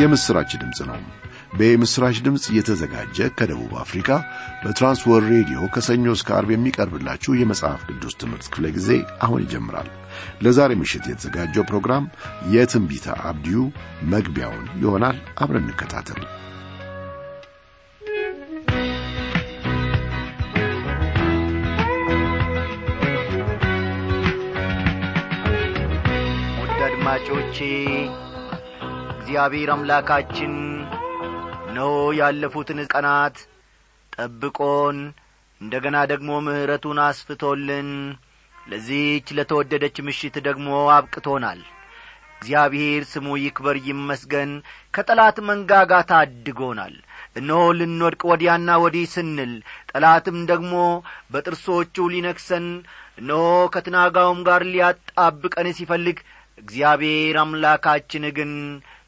የምሥራች ድምፅ ነው። በምሥራች ድምፅ እየተዘጋጀ ከደቡብ አፍሪካ በትራንስወር ሬዲዮ ከሰኞ እስከ አርብ የሚቀርብላችሁ የመጽሐፍ ቅዱስ ትምህርት ክፍለ ጊዜ አሁን ይጀምራል። ለዛሬ ምሽት የተዘጋጀው ፕሮግራም የትንቢተ አብዲዩ መግቢያውን ይሆናል። አብረን እንከታተል። ውድ አድማጮቼ እግዚአብሔር አምላካችን እነሆ ያለፉትን ቀናት ጠብቆን እንደ ገና ደግሞ ምሕረቱን አስፍቶልን ለዚህች ለተወደደች ምሽት ደግሞ አብቅቶናል። እግዚአብሔር ስሙ ይክበር ይመስገን። ከጠላት መንጋጋ ታድጎናል። እነሆ ልንወድቅ ወዲያና ወዲህ ስንል ጠላትም ደግሞ በጥርሶቹ ሊነክሰን እነሆ ከትናጋውም ጋር ሊያጣብቀን ሲፈልግ እግዚአብሔር አምላካችን ግን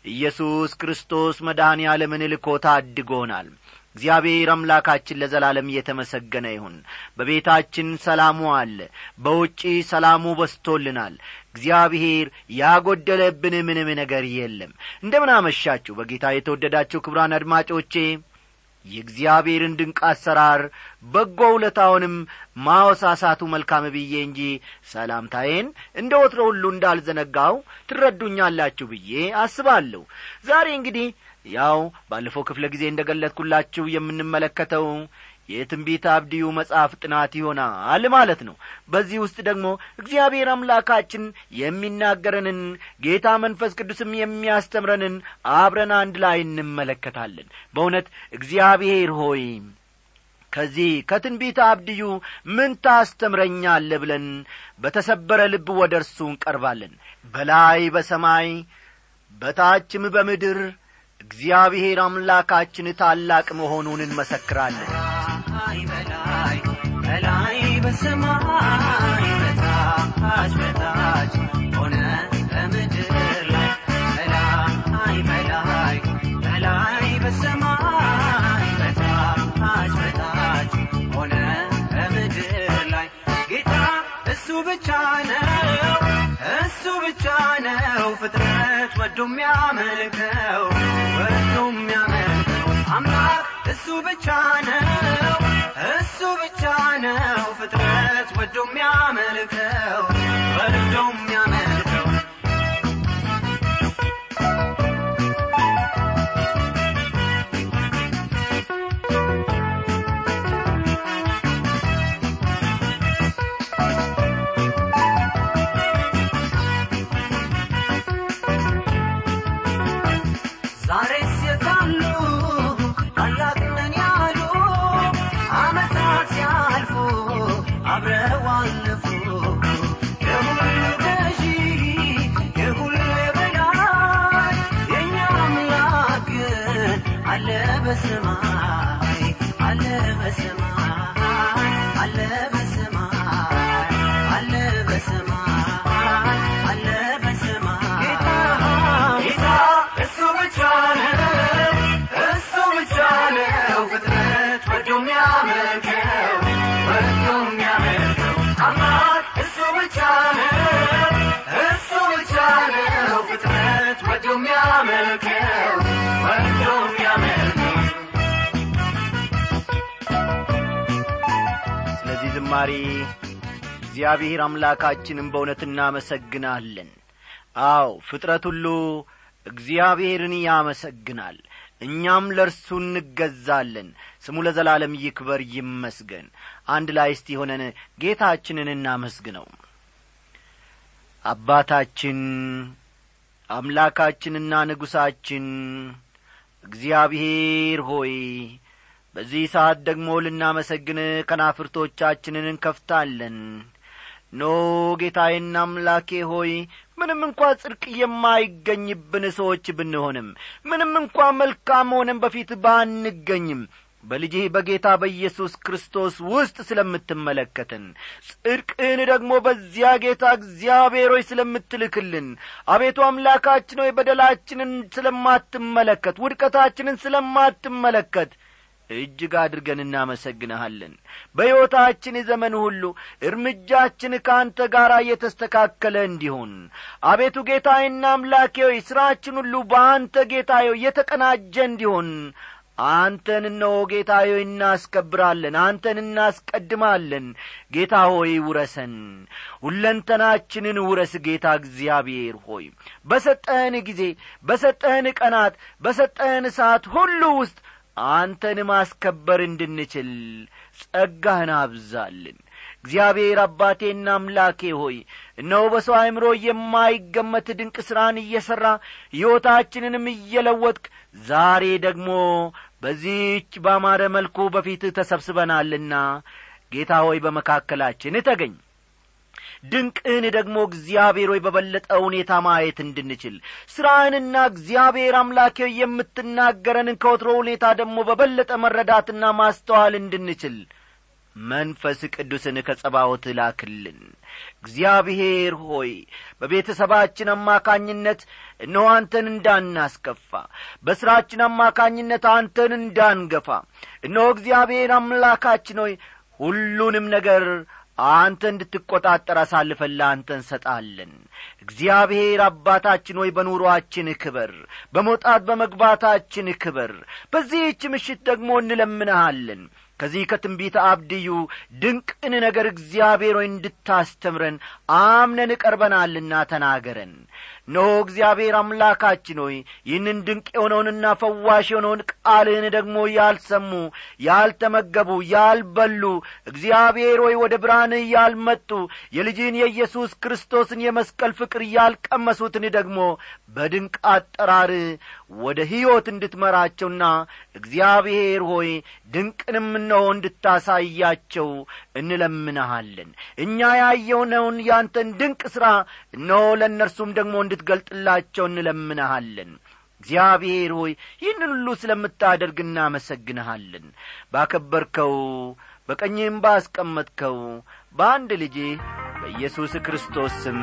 ኢየሱስ ክርስቶስ መድኃኔ ዓለምን ልኮ ታድጎናል። እግዚአብሔር አምላካችን ለዘላለም እየተመሰገነ ይሁን። በቤታችን ሰላሙ አለ በውጪ ሰላሙ በስቶልናል እግዚአብሔር ያጐደለብን ምንም ነገር የለም። እንደምን አመሻችሁ። በጌታ የተወደዳችሁ ክብራን አድማጮቼ የእግዚአብሔርን ድንቅ አሰራር በጎ ውለታውንም ማወሳሳቱ መልካም ብዬ እንጂ ሰላምታዬን እንደ ወትሮ ሁሉ እንዳልዘነጋው ትረዱኛላችሁ ብዬ አስባለሁ። ዛሬ እንግዲህ ያው ባለፈው ክፍለ ጊዜ እንደ ገለጥኩላችሁ የምንመለከተው የትንቢት አብድዩ መጽሐፍ ጥናት ይሆናል ማለት ነው። በዚህ ውስጥ ደግሞ እግዚአብሔር አምላካችን የሚናገረንን ጌታ መንፈስ ቅዱስም የሚያስተምረንን አብረን አንድ ላይ እንመለከታለን። በእውነት እግዚአብሔር ሆይ ከዚህ ከትንቢት አብድዩ ምን ታስተምረኛለ ብለን በተሰበረ ልብ ወደ እርሱ እንቀርባለን። በላይ በሰማይ በታችም በምድር እግዚአብሔር አምላካችን ታላቅ መሆኑን እንመሰክራለን። በላይ በላይ በሰማይ በታች በታች ሆነ በምድር ላይ። በላይ በላይ ብቻ እሱ ብቻ ነው ፍጥረት ወዶ የሚያመልከው ብቻ ነው እሱ ብቻ ነው ፍጥረት ወዶ የሚያመልከው ስለዚህ ዝማሬ እግዚአብሔር አምላካችንም በእውነት እናመሰግናለን። አው ፍጥረት ሁሉ እግዚአብሔርን ያመሰግናል። እኛም ለእርሱ እንገዛለን። ስሙ ለዘላለም ይክበር ይመስገን። አንድ ላይ እስቲ ሆነን ጌታችንን እናመስግነው። አባታችን አምላካችንና ንጉሣችን እግዚአብሔር ሆይ በዚህ ሰዓት ደግሞ ልናመሰግን ከናፍርቶቻችንን እንከፍታለን። ኖ ጌታዬና አምላኬ ሆይ ምንም እንኳ ጽድቅ የማይገኝብን ሰዎች ብንሆንም ምንም እንኳ መልካም ሆነን በፊት ባንገኝም በልጅህ በጌታ በኢየሱስ ክርስቶስ ውስጥ ስለምትመለከትን ጽድቅህን ደግሞ በዚያ ጌታ እግዚአብሔር ሆይ ስለምትልክልን አቤቱ አምላካችን ሆይ በደላችንን ስለማትመለከት ውድቀታችንን ስለማትመለከት እጅግ አድርገን እናመሰግንሃለን። በሕይወታችን ዘመን ሁሉ እርምጃችን ከአንተ ጋር እየተስተካከለ እንዲሆን አቤቱ ጌታዬና አምላኬ ሆይ ሥራችን ሁሉ በአንተ ጌታዬ የተቀናጀ እንዲሆን አንተን እነሆ ጌታ ሆይ እናስከብራለን አንተን እናስቀድማለን። ጌታ ሆይ ውረሰን ሁለንተናችንን ውረስ ጌታ እግዚአብሔር ሆይ። በሰጠህን ጊዜ በሰጠህን ቀናት በሰጠህን ሰዓት ሁሉ ውስጥ አንተን ማስከበር እንድንችል ጸጋህን አብዛልን። እግዚአብሔር አባቴና አምላኬ ሆይ እነሆ በሰው አእምሮ የማይገመት ድንቅ ሥራን እየሠራ ሕይወታችንንም እየለወጥቅ ዛሬ ደግሞ በዚህች ባማረ መልኩ በፊትህ ተሰብስበናልና ጌታ ሆይ በመካከላችን ተገኝ። ድንቅህን ደግሞ እግዚአብሔር ሆይ በበለጠ ሁኔታ ማየት እንድንችል ሥራህንና እግዚአብሔር አምላኬ የምትናገረንን ከወትሮ ሁኔታ ደግሞ በበለጠ መረዳትና ማስተዋል እንድንችል መንፈስ ቅዱስን ከጸባዖት ላክልን። እግዚአብሔር ሆይ በቤተሰባችን አማካኝነት እነሆ አንተን እንዳናስከፋ በሥራችን አማካኝነት አንተን እንዳንገፋ። እነሆ እግዚአብሔር አምላካችን ሆይ ሁሉንም ነገር አንተ እንድትቈጣጠር አሳልፈን ለአንተ እንሰጣለን። እግዚአብሔር አባታችን ሆይ በኑሮአችን ክበር በመውጣት በመግባታችን ክበር። በዚህች ምሽት ደግሞ እንለምንሃለን ከዚህ ከትንቢተ አብድዩ ድንቅን ነገር እግዚአብሔር ሆይ እንድታስተምረን አምነን ቀርበናልና ተናገረን። እነሆ እግዚአብሔር አምላካችን ሆይ ይህንን ድንቅ የሆነውንና ፈዋሽ የሆነውን ቃልህን ደግሞ ያልሰሙ ያልተመገቡ ያልበሉ እግዚአብሔር ሆይ ወደ ብርሃንህ ያልመጡ የልጅህን የኢየሱስ ክርስቶስን የመስቀል ፍቅር ያልቀመሱትን ደግሞ በድንቅ አጠራር ወደ ሕይወት እንድትመራቸውና እግዚአብሔር ሆይ ድንቅንም እነሆ እንድታሳያቸው እንለምንሃለን። እኛ ያየውነውን ያንተን ድንቅ ሥራ እነሆ ለእነርሱም ደግሞ እንድትገልጥላቸው እንለምንሃለን። እግዚአብሔር ሆይ ይህንን ሁሉ ስለምታደርግ እናመሰግንሃለን። ባከበርከው በቀኝህም ባስቀመጥከው በአንድ ልጅ በኢየሱስ ክርስቶስ ስም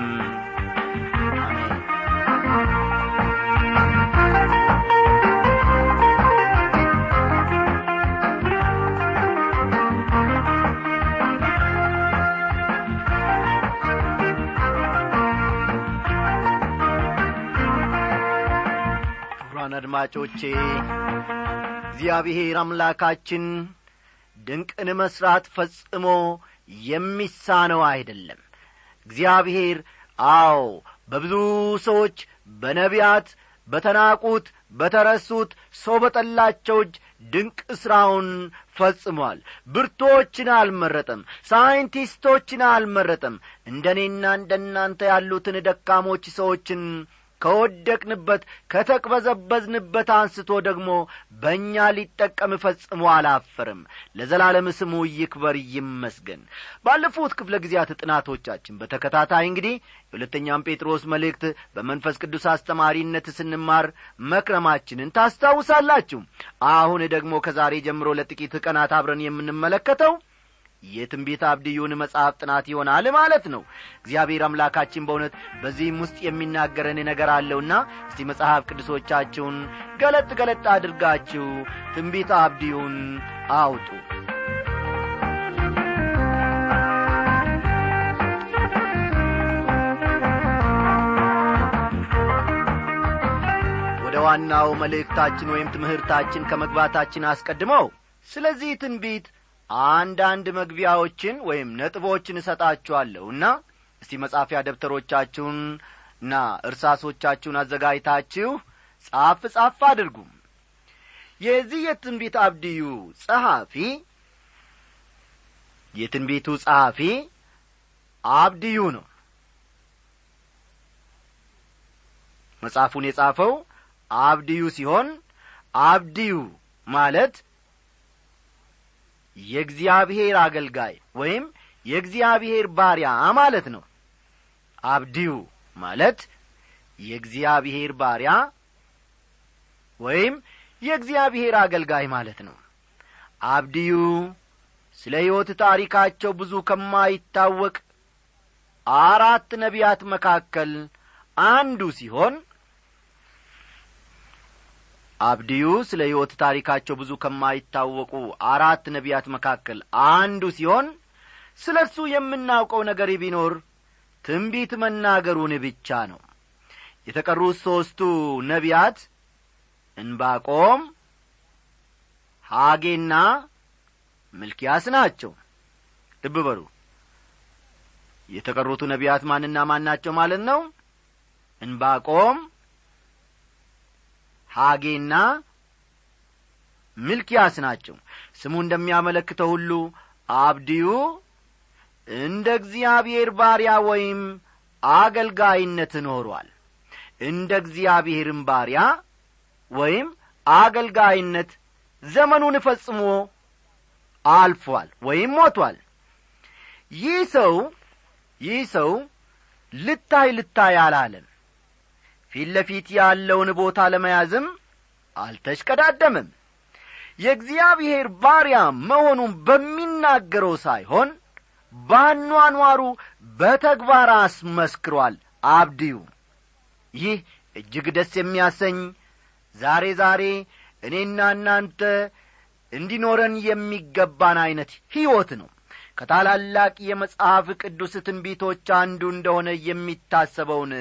አድማጮቼ እግዚአብሔር አምላካችን ድንቅን መሥራት ፈጽሞ የሚሳነው አይደለም። እግዚአብሔር አዎ በብዙ ሰዎች በነቢያት በተናቁት በተረሱት ሰው በጠላቸው እጅ ድንቅ ሥራውን ፈጽሟል። ብርቶችን አልመረጠም ሳይንቲስቶችን አልመረጠም። እንደ እኔና እንደ እናንተ ያሉትን ደካሞች ሰዎችን ከወደቅንበት ከተቅበዘበዝንበት አንስቶ ደግሞ በእኛ ሊጠቀም ፈጽሞ አላፈርም። ለዘላለም ስሙ ይክበር ይመስገን። ባለፉት ክፍለ ጊዜያት ጥናቶቻችን በተከታታይ እንግዲህ የሁለተኛም ጴጥሮስ መልእክት በመንፈስ ቅዱስ አስተማሪነት ስንማር መክረማችንን ታስታውሳላችሁ። አሁን ደግሞ ከዛሬ ጀምሮ ለጥቂት ቀናት አብረን የምንመለከተው የትንቢት አብድዩን መጽሐፍ ጥናት ይሆናል ማለት ነው። እግዚአብሔር አምላካችን በእውነት በዚህም ውስጥ የሚናገረን ነገር አለውና እስቲ መጽሐፍ ቅዱሶቻችሁን ገለጥ ገለጥ አድርጋችሁ ትንቢት አብድዩን አውጡ። ወደ ዋናው መልእክታችን ወይም ትምህርታችን ከመግባታችን አስቀድመው ስለዚህ ትንቢት አንዳንድ መግቢያዎችን ወይም ነጥቦችን እሰጣችኋለሁና እስቲ መጻፊያ ደብተሮቻችሁን እርሳሶቻችሁን አዘጋጅታችሁ ጻፍ ጻፍ አድርጉ። የዚህ የትንቢት አብድዩ ጸሐፊ የትንቢቱ ጸሐፊ አብድዩ ነው። መጽሐፉን የጻፈው አብድዩ ሲሆን አብድዩ ማለት የእግዚአብሔር አገልጋይ ወይም የእግዚአብሔር ባሪያ ማለት ነው። አብድዩ ማለት የእግዚአብሔር ባሪያ ወይም የእግዚአብሔር አገልጋይ ማለት ነው። አብድዩ ስለ ሕይወት ታሪካቸው ብዙ ከማይታወቅ አራት ነቢያት መካከል አንዱ ሲሆን አብድዩ ስለ ሕይወት ታሪካቸው ብዙ ከማይታወቁ አራት ነቢያት መካከል አንዱ ሲሆን ስለ እርሱ የምናውቀው ነገር ቢኖር ትንቢት መናገሩን ብቻ ነው። የተቀሩት ሦስቱ ነቢያት እንባቆም ሐጌና ምልኪያስ ናቸው። ልብ በሉ። የተቀሩቱ ነቢያት ማንና ማን ናቸው ማለት ነው? እንባቆም ሐጌና ሚልኪያስ ናቸው። ስሙ እንደሚያመለክተው ሁሉ አብድዩ እንደ እግዚአብሔር ባሪያ ወይም አገልጋይነት ኖሯል። እንደ እግዚአብሔርም ባሪያ ወይም አገልጋይነት ዘመኑን ፈጽሞ አልፏል ወይም ሞቷል። ይህ ሰው ይህ ሰው ልታይ ልታይ አላለም ፊት ለፊት ያለውን ቦታ ለመያዝም አልተሽቀዳደምም። የእግዚአብሔር ባሪያ መሆኑን በሚናገረው ሳይሆን ባኗኗሩ በተግባር አስመስክሯል። አብድዩ ይህ እጅግ ደስ የሚያሰኝ ዛሬ ዛሬ እኔና እናንተ እንዲኖረን የሚገባን ዐይነት ሕይወት ነው ከታላላቅ የመጽሐፍ ቅዱስ ትንቢቶች አንዱ እንደሆነ የሚታሰበውን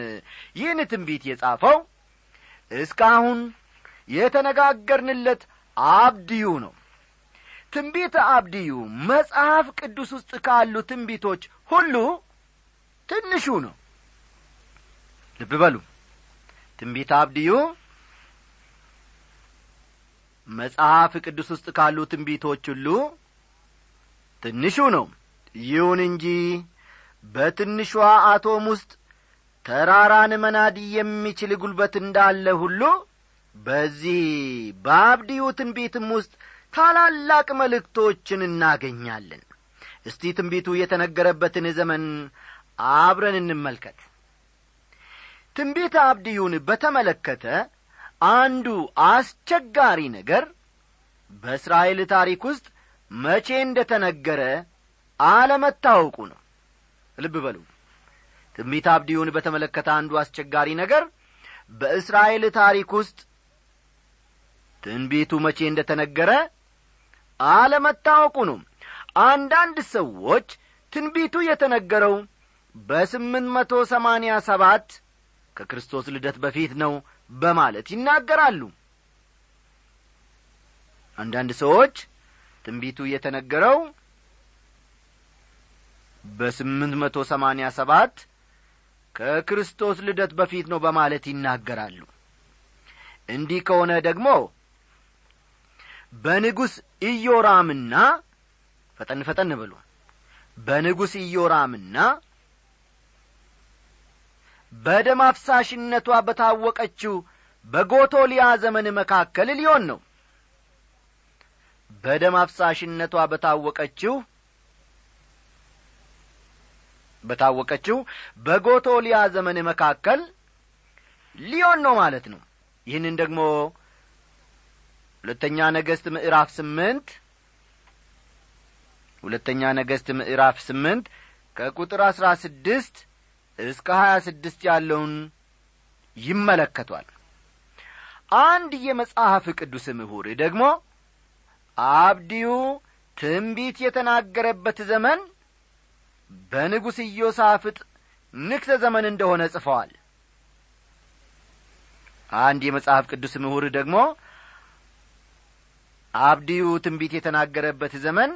ይህን ትንቢት የጻፈው እስካሁን የተነጋገርንለት አብድዩ ነው። ትንቢት አብድዩ መጽሐፍ ቅዱስ ውስጥ ካሉ ትንቢቶች ሁሉ ትንሹ ነው። ልብ በሉ። ትንቢት አብድዩ መጽሐፍ ቅዱስ ውስጥ ካሉ ትንቢቶች ሁሉ ትንሹ ነው። ይሁን እንጂ በትንሿ አቶም ውስጥ ተራራን መናድ የሚችል ጉልበት እንዳለ ሁሉ በዚህ በአብድዩ ትንቢትም ውስጥ ታላላቅ መልእክቶችን እናገኛለን። እስቲ ትንቢቱ የተነገረበትን ዘመን አብረን እንመልከት። ትንቢት አብድዩን በተመለከተ አንዱ አስቸጋሪ ነገር በእስራኤል ታሪክ ውስጥ መቼ እንደ ተነገረ አለመታወቁ ነው። ልብ በሉ። ትንቢት አብድዩን በተመለከተ አንዱ አስቸጋሪ ነገር በእስራኤል ታሪክ ውስጥ ትንቢቱ መቼ እንደ ተነገረ አለመታወቁ ነው። አንዳንድ ሰዎች ትንቢቱ የተነገረው በስምንት መቶ ሰማንያ ሰባት ከክርስቶስ ልደት በፊት ነው በማለት ይናገራሉ። አንዳንድ ሰዎች ትንቢቱ የተነገረው በስምንት መቶ ሰማንያ ሰባት ከክርስቶስ ልደት በፊት ነው በማለት ይናገራሉ። እንዲህ ከሆነ ደግሞ በንጉሥ ኢዮራምና ፈጠን ፈጠን ብሎ በንጉሥ ኢዮራምና በደም አፍሳሽነቷ በታወቀችው በጎቶሊያ ዘመን መካከል ሊሆን ነው በደም አፍሳሽነቷ በታወቀችው በታወቀችው በጎቶሊያ ዘመን መካከል ሊሆን ነው ማለት ነው። ይህንን ደግሞ ሁለተኛ ነገሥት ምዕራፍ ስምንት ሁለተኛ ነገሥት ምዕራፍ ስምንት ከቁጥር አሥራ ስድስት እስከ ሀያ ስድስት ያለውን ይመለከቷል። አንድ የመጽሐፍ ቅዱስ ምሁር ደግሞ አብድዩ ትንቢት የተናገረበት ዘመን በንጉሥ ኢዮሳፍጥ ንክሰ ዘመን እንደሆነ ጽፈዋል። አንድ የመጽሐፍ ቅዱስ ምሁር ደግሞ አብድዩ ትንቢት የተናገረበት ዘመን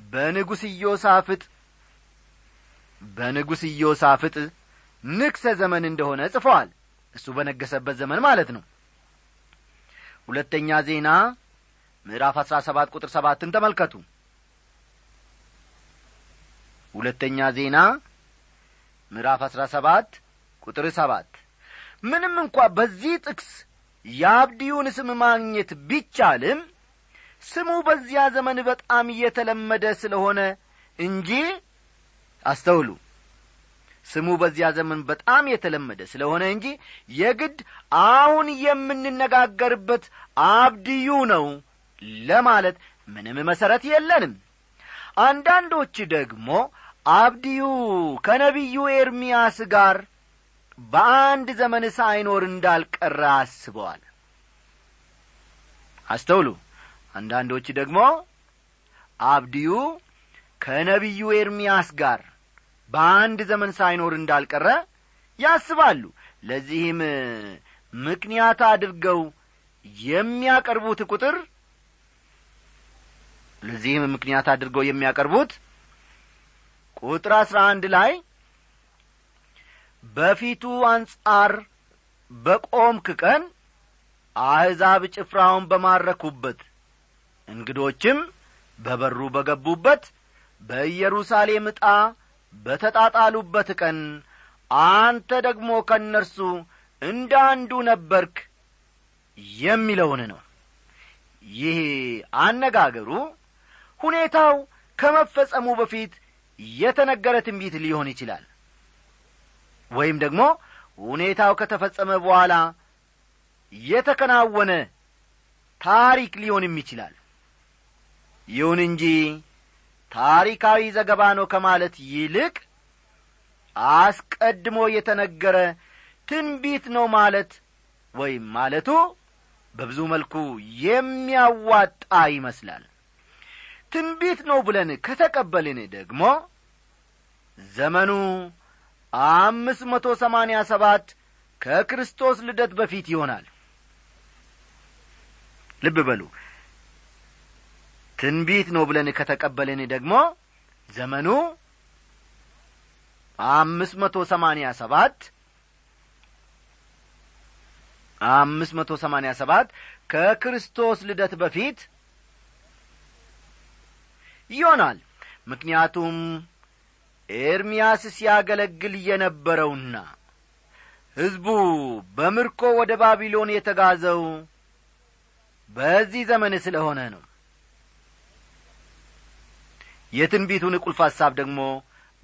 በንጉሥ ኢዮሳፍጥ በንጉሥ ኢዮሳፍጥ ንክሰ ዘመን እንደሆነ ጽፈዋል። እሱ በነገሰበት ዘመን ማለት ነው። ሁለተኛ ዜና ምዕራፍ አሥራ ሰባት ቁጥር ሰባትን ተመልከቱ። ሁለተኛ ዜና ምዕራፍ አሥራ ሰባት ቁጥር ሰባት። ምንም እንኳ በዚህ ጥቅስ የአብድዩን ስም ማግኘት ቢቻልም ስሙ በዚያ ዘመን በጣም እየተለመደ ስለሆነ እንጂ አስተውሉ። ስሙ በዚያ ዘመን በጣም የተለመደ ስለሆነ እንጂ የግድ አሁን የምንነጋገርበት አብድዩ ነው ለማለት ምንም መሠረት የለንም። አንዳንዶች ደግሞ አብድዩ ከነቢዩ ኤርምያስ ጋር በአንድ ዘመን ሳይኖር እንዳልቀረ አስበዋል። አስተውሉ። አንዳንዶች ደግሞ አብድዩ ከነቢዩ ኤርምያስ ጋር በአንድ ዘመን ሳይኖር እንዳልቀረ ያስባሉ። ለዚህም ምክንያት አድርገው የሚያቀርቡት ቁጥር ለዚህም ምክንያት አድርገው የሚያቀርቡት ቁጥር አስራ አንድ ላይ በፊቱ አንጻር በቆምክ ቀን አሕዛብ ጭፍራውን በማረኩበት እንግዶችም በበሩ በገቡበት በኢየሩሳሌም ዕጣ በተጣጣሉበት ቀን አንተ ደግሞ ከእነርሱ እንደ አንዱ ነበርክ የሚለውን ነው። ይህ አነጋገሩ ሁኔታው ከመፈጸሙ በፊት የተነገረ ትንቢት ሊሆን ይችላል። ወይም ደግሞ ሁኔታው ከተፈጸመ በኋላ የተከናወነ ታሪክ ሊሆንም ይችላል። ይሁን እንጂ ታሪካዊ ዘገባ ነው ከማለት ይልቅ አስቀድሞ የተነገረ ትንቢት ነው ማለት ወይም ማለቱ በብዙ መልኩ የሚያዋጣ ይመስላል ትንቢት ነው ብለን ከተቀበልን ደግሞ ዘመኑ አምስት መቶ ሰማንያ ሰባት ከክርስቶስ ልደት በፊት ይሆናል። ልብ በሉ። ትንቢት ነው ብለን ከተቀበልን ደግሞ ዘመኑ አምስት መቶ ሰማንያ ሰባት አምስት መቶ ሰማንያ ሰባት ከክርስቶስ ልደት በፊት ይሆናል። ምክንያቱም ኤርምያስ ሲያገለግል የነበረውና ሕዝቡ በምርኮ ወደ ባቢሎን የተጋዘው በዚህ ዘመን ስለሆነ ነው። የትንቢቱን ቁልፍ ሐሳብ ደግሞ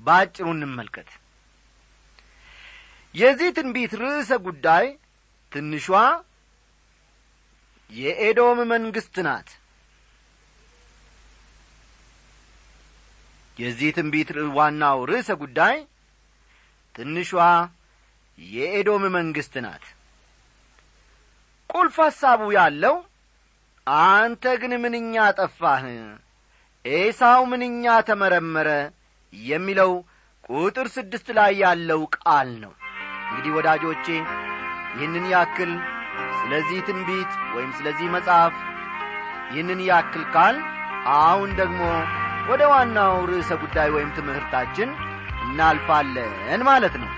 በአጭሩ እንመልከት። የዚህ ትንቢት ርዕሰ ጉዳይ ትንሿ የኤዶም መንግሥት ናት የዚህ ትንቢት ዋናው ርዕሰ ጉዳይ ትንሿ የኤዶም መንግሥት ናት። ቁልፍ ሐሳቡ ያለው አንተ ግን ምንኛ ጠፋህ? ኤሳው ምንኛ ተመረመረ? የሚለው ቁጥር ስድስት ላይ ያለው ቃል ነው። እንግዲህ ወዳጆቼ ይህንን ያክል ስለዚህ ትንቢት ወይም ስለዚህ መጽሐፍ ይህንን ያክል ቃል አሁን ደግሞ ወደ ዋናው ርዕሰ ጉዳይ ወይም ትምህርታችን እናልፋለን ማለት ነው።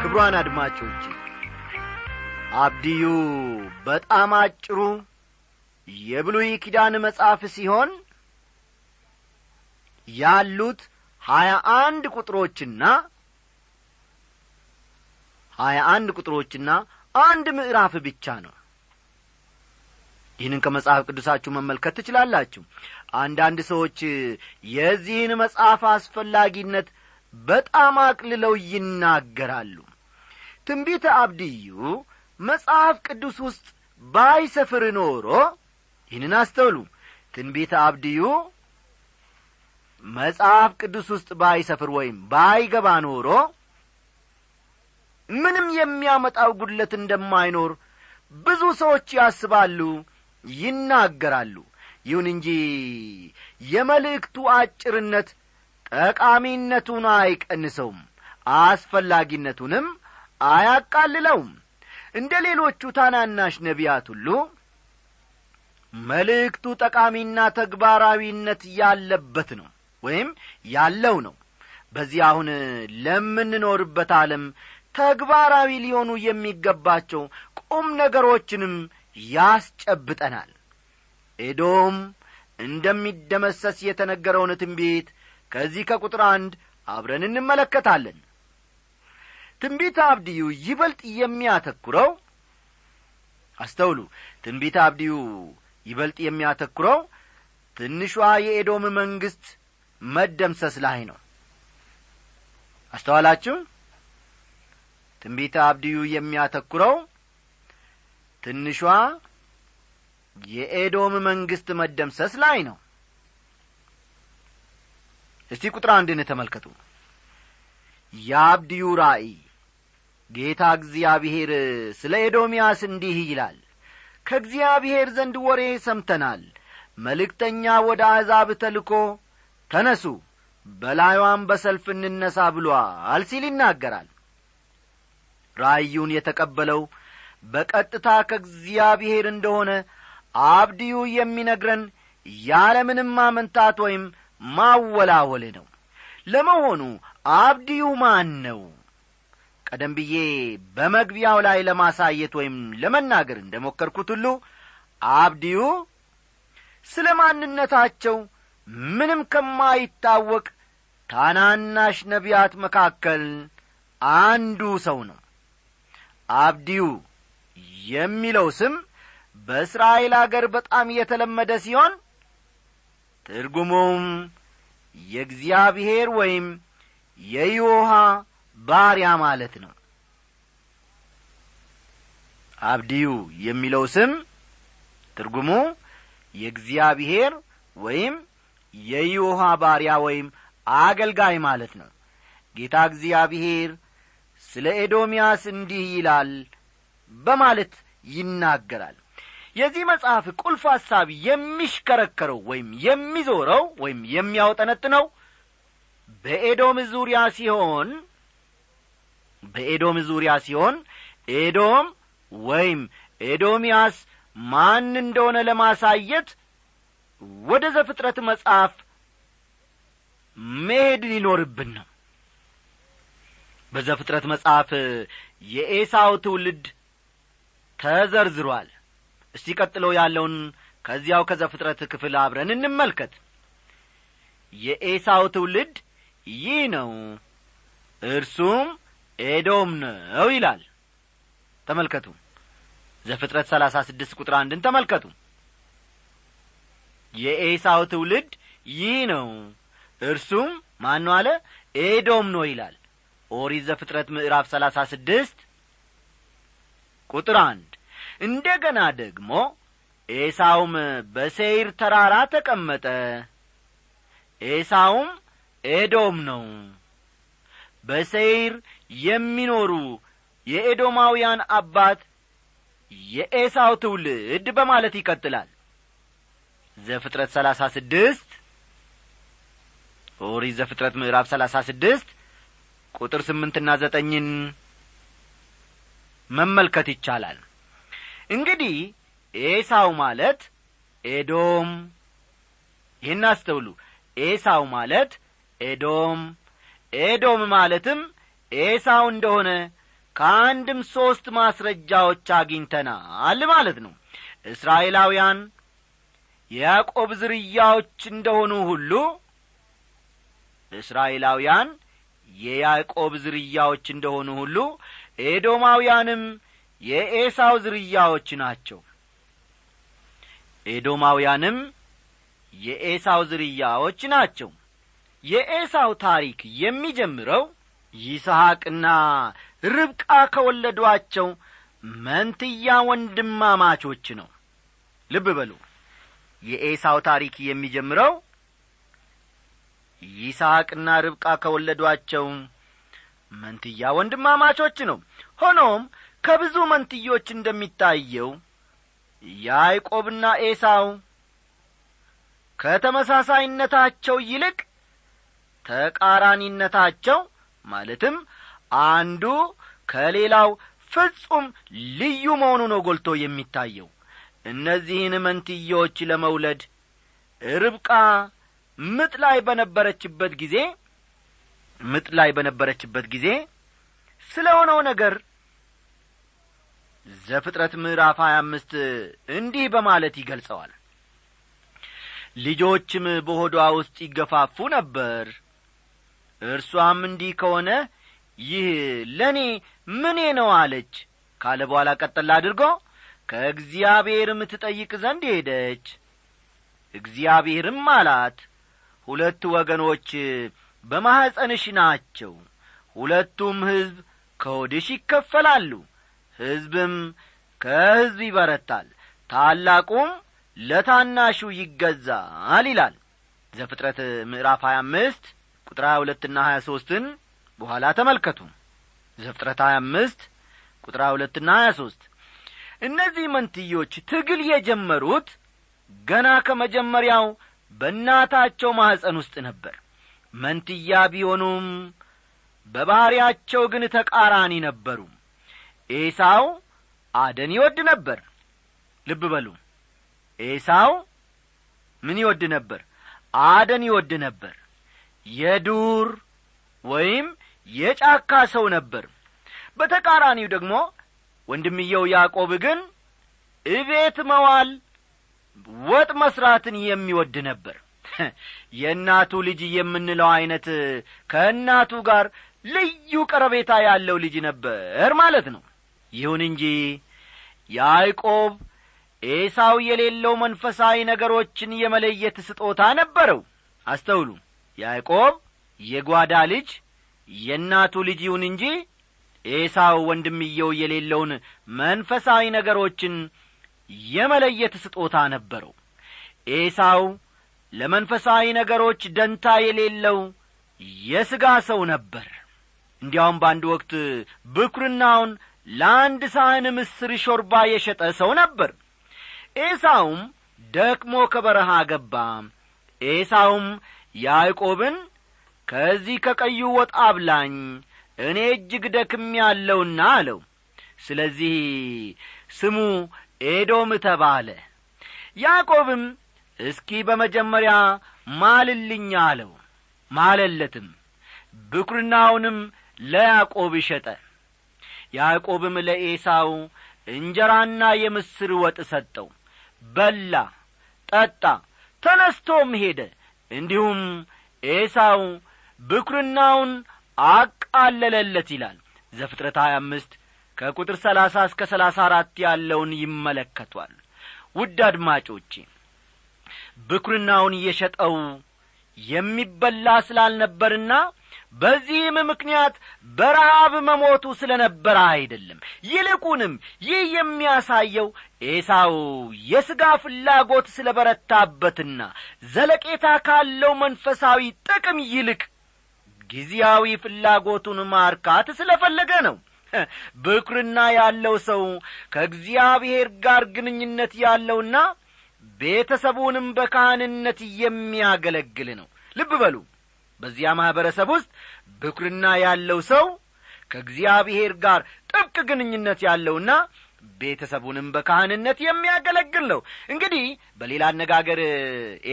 ክቡራን አድማጮች አብድዩ በጣም አጭሩ የብሉይ ኪዳን መጽሐፍ ሲሆን ያሉት ሀያ አንድ ቁጥሮችና ሀያ አንድ ቁጥሮችና አንድ ምዕራፍ ብቻ ነው። ይህንን ከመጽሐፍ ቅዱሳችሁ መመልከት ትችላላችሁ። አንዳንድ ሰዎች የዚህን መጽሐፍ አስፈላጊነት በጣም አቅልለው ይናገራሉ። ትንቢተ አብድዩ መጽሐፍ ቅዱስ ውስጥ ባይሰፍር ኖሮ ይህንን አስተውሉ። ትንቢተ አብድዩ መጽሐፍ ቅዱስ ውስጥ ባይሰፍር ወይም ባይገባ ኖሮ ምንም የሚያመጣው ጉድለት እንደማይኖር ብዙ ሰዎች ያስባሉ ይናገራሉ። ይሁን እንጂ የመልእክቱ አጭርነት ጠቃሚነቱን አይቀንሰውም አስፈላጊነቱንም አያቃልለውም እንደ ሌሎቹ ታናናሽ ነቢያት ሁሉ መልእክቱ ጠቃሚና ተግባራዊነት ያለበት ነው ወይም ያለው ነው። በዚህ አሁን ለምንኖርበት ዓለም ተግባራዊ ሊሆኑ የሚገባቸው ቁም ነገሮችንም ያስጨብጠናል። ኤዶም እንደሚደመሰስ የተነገረውን ትንቢት ከዚህ ከቁጥር አንድ አብረን እንመለከታለን ትንቢተ አብድዩ ይበልጥ የሚያተኩረው አስተውሉ። ትንቢተ አብድዩ ይበልጥ የሚያተኩረው ትንሿ የኤዶም መንግሥት መደምሰስ ላይ ነው። አስተዋላችሁ? ትንቢተ አብድዩ የሚያተኩረው ትንሿ የኤዶም መንግሥት መደምሰስ ላይ ነው። እስቲ ቁጥር አንድን ተመልከቱ። የአብድዩ ራእይ ጌታ እግዚአብሔር ስለ ኤዶምያስ እንዲህ ይላል። ከእግዚአብሔር ዘንድ ወሬ ሰምተናል። መልእክተኛ ወደ አሕዛብ ተልኮ ተነሱ በላይዋም በሰልፍ እንነሳ ብሎአል ሲል ይናገራል። ራእዩን የተቀበለው በቀጥታ ከእግዚአብሔር እንደሆነ አብድዩ የሚነግረን ያለምንም ማመንታት ወይም ማወላወል ነው። ለመሆኑ አብድዩ ማን ነው ቀደም ብዬ በመግቢያው ላይ ለማሳየት ወይም ለመናገር እንደ ሞከርኩት ሁሉ አብድዩ ስለ ማንነታቸው ምንም ከማይታወቅ ታናናሽ ነቢያት መካከል አንዱ ሰው ነው። አብድዩ የሚለው ስም በእስራኤል አገር በጣም የተለመደ ሲሆን ትርጉሙም የእግዚአብሔር ወይም የዮሃ ባሪያ ማለት ነው። አብድዩ የሚለው ስም ትርጉሙ የእግዚአብሔር ወይም የዮሃ ባሪያ ወይም አገልጋይ ማለት ነው። ጌታ እግዚአብሔር ስለ ኤዶምያስ እንዲህ ይላል በማለት ይናገራል። የዚህ መጽሐፍ ቁልፍ ሐሳብ የሚሽከረከረው ወይም የሚዞረው ወይም የሚያውጠነጥነው በኤዶም ዙሪያ ሲሆን በኤዶም ዙሪያ ሲሆን ኤዶም ወይም ኤዶምያስ ማን እንደሆነ ለማሳየት ወደ ዘፍጥረት መጽሐፍ መሄድ ሊኖርብን ነው። በዘፍጥረት መጽሐፍ የኤሳው ትውልድ ተዘርዝሯል። እስቲ ቀጥሎ ያለውን ከዚያው ከዘፍጥረት ክፍል አብረን እንመልከት። የኤሳው ትውልድ ይህ ነው። እርሱም ኤዶም ነው ይላል። ተመልከቱ። ዘፍጥረት ሰላሳ ስድስት ቁጥር አንድን ተመልከቱ። የኤሳው ትውልድ ይህ ነው። እርሱም ማን አለ? ኤዶም ነው ይላል። ኦሪት ዘፍጥረት ምዕራፍ ሰላሳ ስድስት ቁጥር አንድ። እንደ ገና ደግሞ ኤሳውም በሴይር ተራራ ተቀመጠ። ኤሳውም ኤዶም ነው። በሴይር የሚኖሩ የኤዶማውያን አባት የኤሳው ትውልድ በማለት ይቀጥላል። ዘፍጥረት ሰላሳ ስድስት ኦሪት ዘፍጥረት ምዕራፍ ሰላሳ ስድስት ቁጥር ስምንትና ዘጠኝን መመልከት ይቻላል። እንግዲህ ኤሳው ማለት ኤዶም። ይህን አስተውሉ። ኤሳው ማለት ኤዶም። ኤዶም ማለትም ኤሳው እንደሆነ ከአንድም ሦስት ማስረጃዎች አግኝተናል ማለት ነው። እስራኤላውያን የያዕቆብ ዝርያዎች እንደሆኑ ሁሉ እስራኤላውያን የያዕቆብ ዝርያዎች እንደሆኑ ሁሉ ኤዶማውያንም የኤሳው ዝርያዎች ናቸው። ኤዶማውያንም የኤሳው ዝርያዎች ናቸው። የኤሳው ታሪክ የሚጀምረው ይስሐቅና ርብቃ ከወለዷቸው መንትያ ወንድማማቾች ነው። ልብ በሉ። የኤሳው ታሪክ የሚጀምረው ይስሐቅና ርብቃ ከወለዷቸው መንትያ ወንድማማቾች ነው። ሆኖም ከብዙ መንትዮች እንደሚታየው ያዕቆብና ኤሳው ከተመሳሳይነታቸው ይልቅ ተቃራኒነታቸው ማለትም አንዱ ከሌላው ፍጹም ልዩ መሆኑ ነው ጐልቶ የሚታየው። እነዚህን መንትዮች ለመውለድ ርብቃ ምጥ ላይ በነበረችበት ጊዜ ምጥ ላይ በነበረችበት ጊዜ ስለ ሆነው ነገር ዘፍጥረት ምዕራፍ ሀያ አምስት እንዲህ በማለት ይገልጸዋል። ልጆችም በሆዷ ውስጥ ይገፋፉ ነበር እርሷም እንዲህ ከሆነ ይህ ለእኔ ምኔ ነው አለች። ካለ በኋላ ቀጠላ አድርጎ ከእግዚአብሔርም ትጠይቅ ዘንድ ሄደች። እግዚአብሔርም አላት ሁለት ወገኖች በማኅፀንሽ ናቸው ሁለቱም ሕዝብ ከሆድሽ ይከፈላሉ ሕዝብም ከሕዝብ ይበረታል ታላቁም ለታናሹ ይገዛል ይላል። ዘፍጥረት ምዕራፍ ሀያ አምስት ቁጥር ሀያ ሁለትና ሀያ ሦስትን በኋላ ተመልከቱ። ዘፍጥረት ሀያ አምስት ቁጥር ሀያ ሁለትና ሀያ ሦስት እነዚህ መንትዮች ትግል የጀመሩት ገና ከመጀመሪያው በእናታቸው ማኅፀን ውስጥ ነበር። መንትያ ቢሆኑም በባሕርያቸው ግን ተቃራኒ ነበሩ። ኤሳው አደን ይወድ ነበር። ልብ በሉ ኤሳው ምን ይወድ ነበር? አደን ይወድ ነበር የዱር ወይም የጫካ ሰው ነበር። በተቃራኒው ደግሞ ወንድምየው ያዕቆብ ግን እቤት መዋል ወጥ መስራትን የሚወድ ነበር። የእናቱ ልጅ የምንለው ዐይነት ከእናቱ ጋር ልዩ ቀረቤታ ያለው ልጅ ነበር ማለት ነው። ይሁን እንጂ ያዕቆብ ኤሳው የሌለው መንፈሳዊ ነገሮችን የመለየት ስጦታ ነበረው። አስተውሉ ያዕቆብ የጓዳ ልጅ የእናቱ ልጅ ይሁን እንጂ ኤሳው ወንድምየው የሌለውን መንፈሳዊ ነገሮችን የመለየት ስጦታ ነበረው። ኤሳው ለመንፈሳዊ ነገሮች ደንታ የሌለው የሥጋ ሰው ነበር። እንዲያውም በአንድ ወቅት ብኩርናውን ለአንድ ሳህን ምስር ሾርባ የሸጠ ሰው ነበር። ኤሳውም ደክሞ ከበረሃ ገባ። ኤሳውም ያዕቆብን ከዚህ ከቀዩ ወጥ አብላኝ እኔ እጅግ ደክም ያለውና አለው። ስለዚህ ስሙ ኤዶም ተባለ። ያዕቆብም እስኪ በመጀመሪያ ማልልኛ አለው። ማለለትም ብኩርናውንም ለያዕቆብ ሸጠ። ያዕቆብም ለኤሳው እንጀራና የምስር ወጥ ሰጠው። በላ ጠጣ ተነስቶም ሄደ እንዲሁም ኤሳው ብኩርናውን አቃለለለት ይላል። ዘፍጥረት ሀያ አምስት ከቁጥር ሰላሳ እስከ ሰላሳ አራት ያለውን ይመለከቷል። ውድ አድማጮቼ ብኩርናውን የሸጠው የሚበላ ስላልነበርና በዚህም ምክንያት በረሃብ መሞቱ ስለ ነበረ አይደለም። ይልቁንም ይህ የሚያሳየው ኤሳው የሥጋ ፍላጎት ስለ በረታበትና ዘለቄታ ካለው መንፈሳዊ ጥቅም ይልቅ ጊዜያዊ ፍላጎቱን ማርካት ስለ ፈለገ ነው። ብኩርና ያለው ሰው ከእግዚአብሔር ጋር ግንኙነት ያለውና ቤተሰቡንም በካህንነት የሚያገለግል ነው። ልብ በሉ በዚያ ማኅበረሰብ ውስጥ ብኩርና ያለው ሰው ከእግዚአብሔር ጋር ጥብቅ ግንኙነት ያለውና ቤተሰቡንም በካህንነት የሚያገለግል ነው። እንግዲህ በሌላ አነጋገር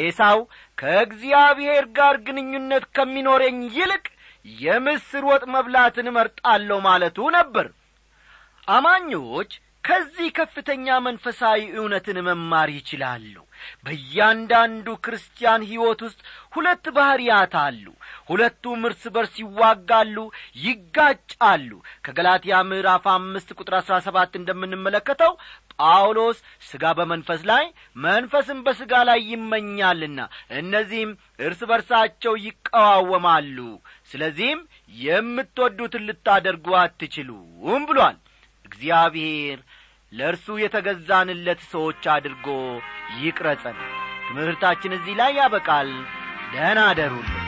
ኤሳው ከእግዚአብሔር ጋር ግንኙነት ከሚኖረኝ ይልቅ የምስር ወጥ መብላትን እመርጣለሁ ማለቱ ነበር። አማኞች ከዚህ ከፍተኛ መንፈሳዊ እውነትን መማር ይችላሉ በእያንዳንዱ ክርስቲያን ሕይወት ውስጥ ሁለት ባሕርያት አሉ። ሁለቱም እርስ በርስ ይዋጋሉ ይጋጫሉ። ከገላትያ ምዕራፍ አምስት ቁጥር አሥራ ሰባት እንደምንመለከተው ጳውሎስ ሥጋ በመንፈስ ላይ መንፈስም በሥጋ ላይ ይመኛልና እነዚህም እርስ በርሳቸው ይቀዋወማሉ። ስለዚህም የምትወዱትን ልታደርጉ አትችሉም ብሏል። እግዚአብሔር ለእርሱ የተገዛንለት ሰዎች አድርጎ ይቅረጸን። ትምህርታችን እዚህ ላይ ያበቃል። ደህና አደሩልን